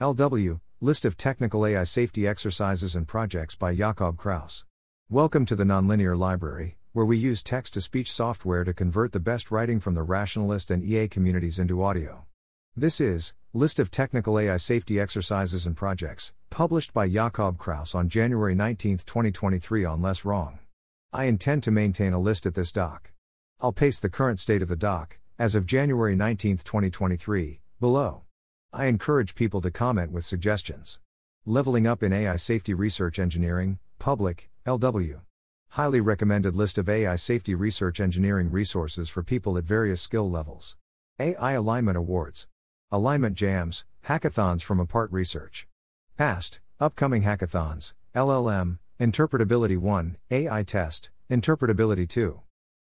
LW List of Technical AI Safety Exercises and Projects by Jakub Kraus. Welcome to the Nonlinear Library, where we use text to speech software to convert the best writing from the rationalist and EA communities into audio. This is List of Technical AI Safety Exercises and Projects, published by Jakub Kraus on January 19, 2023 on Less Wrong. I intend to maintain a list at this doc. I'll paste the current state of the doc, as of January 19, 2023, below. I encourage people to comment with suggestions. Leveling Up in AI Safety Research Engineering, Public, LW. Highly recommended list of AI safety research engineering resources for people at various skill levels. AI Alignment Awards. Alignment Jams, Hackathons from Apart Research. Past, upcoming hackathons, LLM, Interpretability 1, AI Test, Interpretability 2.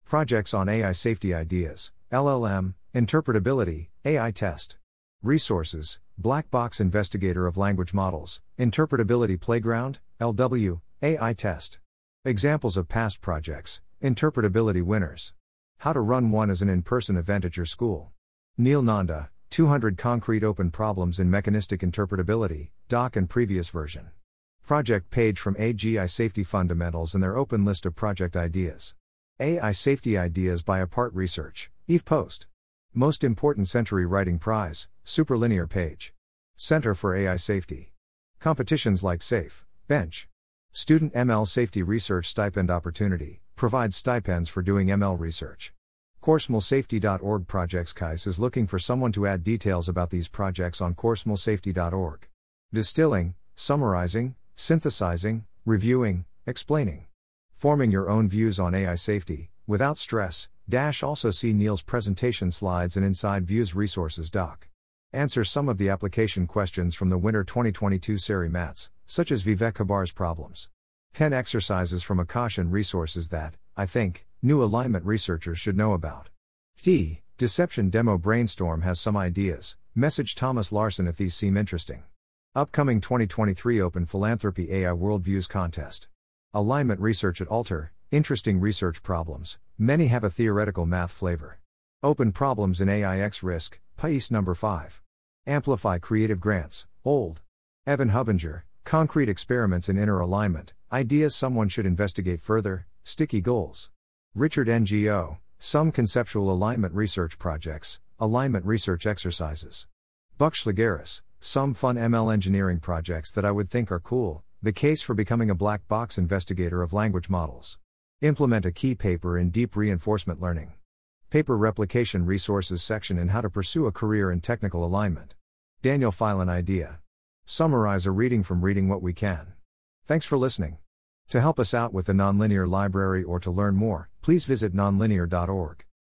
Projects on AI Safety Ideas, LLM, Interpretability, AI Test. Resources Black Box Investigator of Language Models, Interpretability Playground, LW, AI Test. Examples of past projects, Interpretability Winners. How to run one as an in person event at your school. Neel Nanda, 200 Concrete Open Problems in Mechanistic Interpretability, doc and previous version. Project page from AGI Safety Fundamentals and their open list of project ideas. AI Safety Ideas by Apart Research, Eve Post. Most Important Century Writing Prize, Superlinear page. Center for AI Safety. Competitions like SAFE, Bench. Student ML Safety Research Stipend Opportunity, provides stipends for doing ML research. CourseMLSafety.org Projects CAIS is looking for someone to add details about these projects on CourseMLSafety.org. Distilling, summarizing, synthesizing, reviewing, explaining. Forming your own views on AI safety, without stress, Dash also see Neel's presentation slides and Inside Views Resources doc. Answer some of the application questions from the Winter 2022 SERI MATS, such as Vivek Hebbar's problems. 10 exercises from Akash and resources that, I think, new alignment researchers should know about. T. Deception Demo Brainstorm has some ideas. Message Thomas Larsen if these seem interesting. Upcoming 2023 Open Philanthropy AI Worldviews Contest. Alignment Research at Alter, Interesting research problems, many have a theoretical math flavor. Open problems in AIX risk, PAIS number 5. Amplify creative grants, old. Evan Hubinger, concrete experiments in inner alignment, ideas someone should investigate further, sticky goals. Richard Ngo, some conceptual alignment research projects, alignment research exercises. Buck Shlegeris, some fun ML engineering projects that I would think are cool, the case for becoming a black box investigator of language models. Implement a key paper in deep reinforcement learning. Paper replication resources section in how to pursue a career in technical alignment. Daniel Filan idea. Summarize a reading from reading what we can. Thanks for listening. To help us out with the Nonlinear Library or to learn more, please visit nonlinear.org.